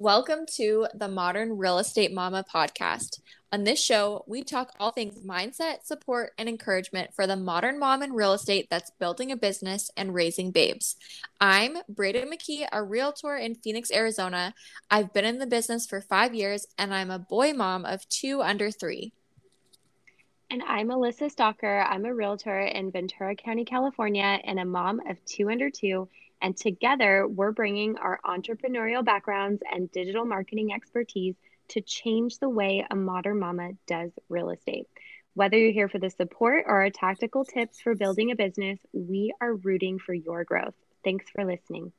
Welcome to the Modern Real Estate Mama podcast. On this show, we talk all things mindset, support, and encouragement for the modern mom in real estate that's building a business and raising babes. I'm Braiden McKee, a realtor in Phoenix, Arizona. I've been in the business for five years, and I'm a boy mom of two under three. And I'm Alyssa Stalker. I'm a realtor in Ventura County, California, and a mom of two under two and together, we're bringing our entrepreneurial backgrounds and digital marketing expertise to change the way a modern mama does real estate. Whether you're here for the support or our tactical tips for building a business, we are rooting for your growth. Thanks for listening.